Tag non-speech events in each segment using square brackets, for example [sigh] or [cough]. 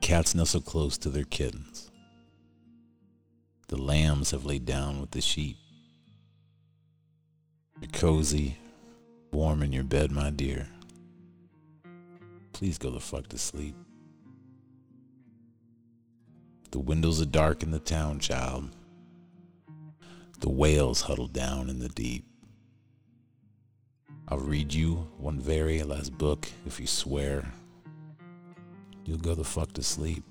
Cats nestle close to their kittens. The lambs have laid down with the sheep. You're cozy, warm in your bed, my dear. Please go the fuck to sleep. The windows are dark in the town, child. The whales huddle down in the deep. I'll read you one very last book if you swear you'll go the fuck to sleep.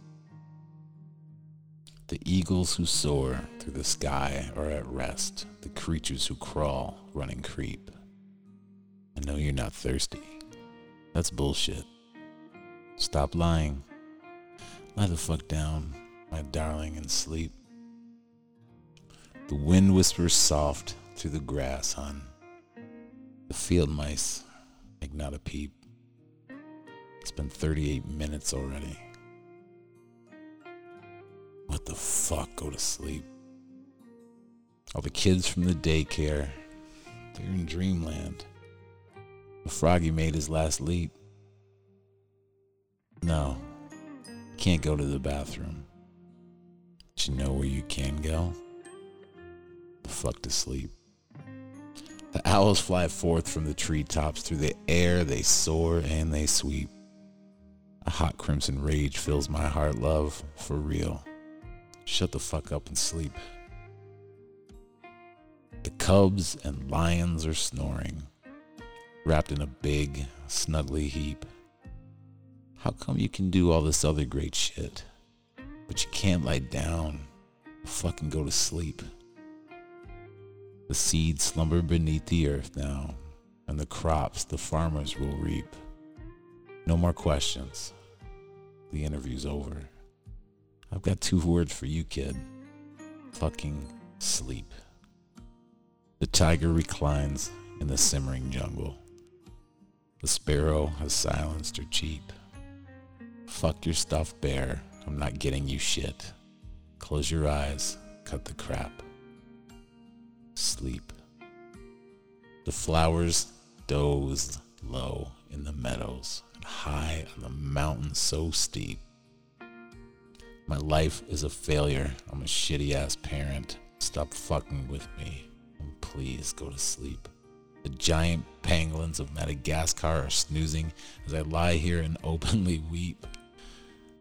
The eagles who soar through the sky are at rest. The creatures who crawl, run and creep. I know you're not thirsty. That's bullshit. Stop lying. Lie the fuck down, my darling, and sleep. The wind whispers soft through the grass, hon. The field mice make not a peep. Been 38 minutes already. What the fuck? Go to sleep. All the kids from the daycare, they're in dreamland. The froggy made his last leap. No, can't go to the bathroom. But you know where you can go? The fuck to sleep. The owls fly forth from the treetops. Through the air they soar and they sweep. A hot crimson rage fills my heart, love, for real. Shut the fuck up and sleep. The cubs and lions are snoring, wrapped in a big, snuggly heap. How come you can do all this other great shit, but you can't lie down, fucking go to sleep? The seeds slumber beneath the earth now, and the crops the farmers will reap. No more questions. The interview's over. I've got two words for you, kid. Fucking sleep. The tiger reclines in the simmering jungle. The sparrow has silenced her cheep. Fuck your stuffed bear. I'm not getting you shit. Close your eyes. Cut the crap sleep. The flowers dozed low in the meadows high on the mountain so steep. My life is a failure. I'm a shitty ass parent. Stop fucking with me. And please go to sleep. The giant pangolins of Madagascar are snoozing as I lie here and [laughs] openly weep.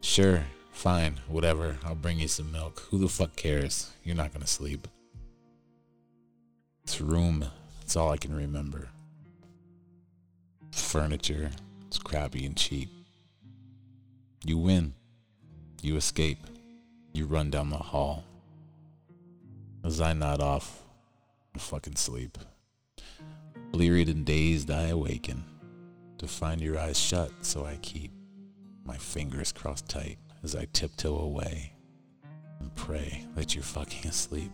Sure, fine, whatever. I'll bring you some milk. Who the fuck cares? You're not gonna sleep. This room, that's all I can remember. Furniture, it's crappy and cheap. You win. You escape. You run down the hall. As I nod off and fucking sleep. Bleared and dazed, I awaken to find your eyes shut, so I keep my fingers crossed tight as I tiptoe away and pray that you're fucking asleep.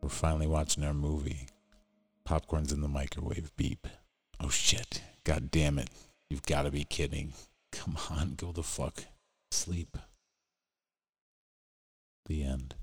We're finally watching our movie. Popcorn's in the microwave. Beep. Oh shit. God damn it. You've got to be kidding. Come on, go the fuck. Sleep. The end.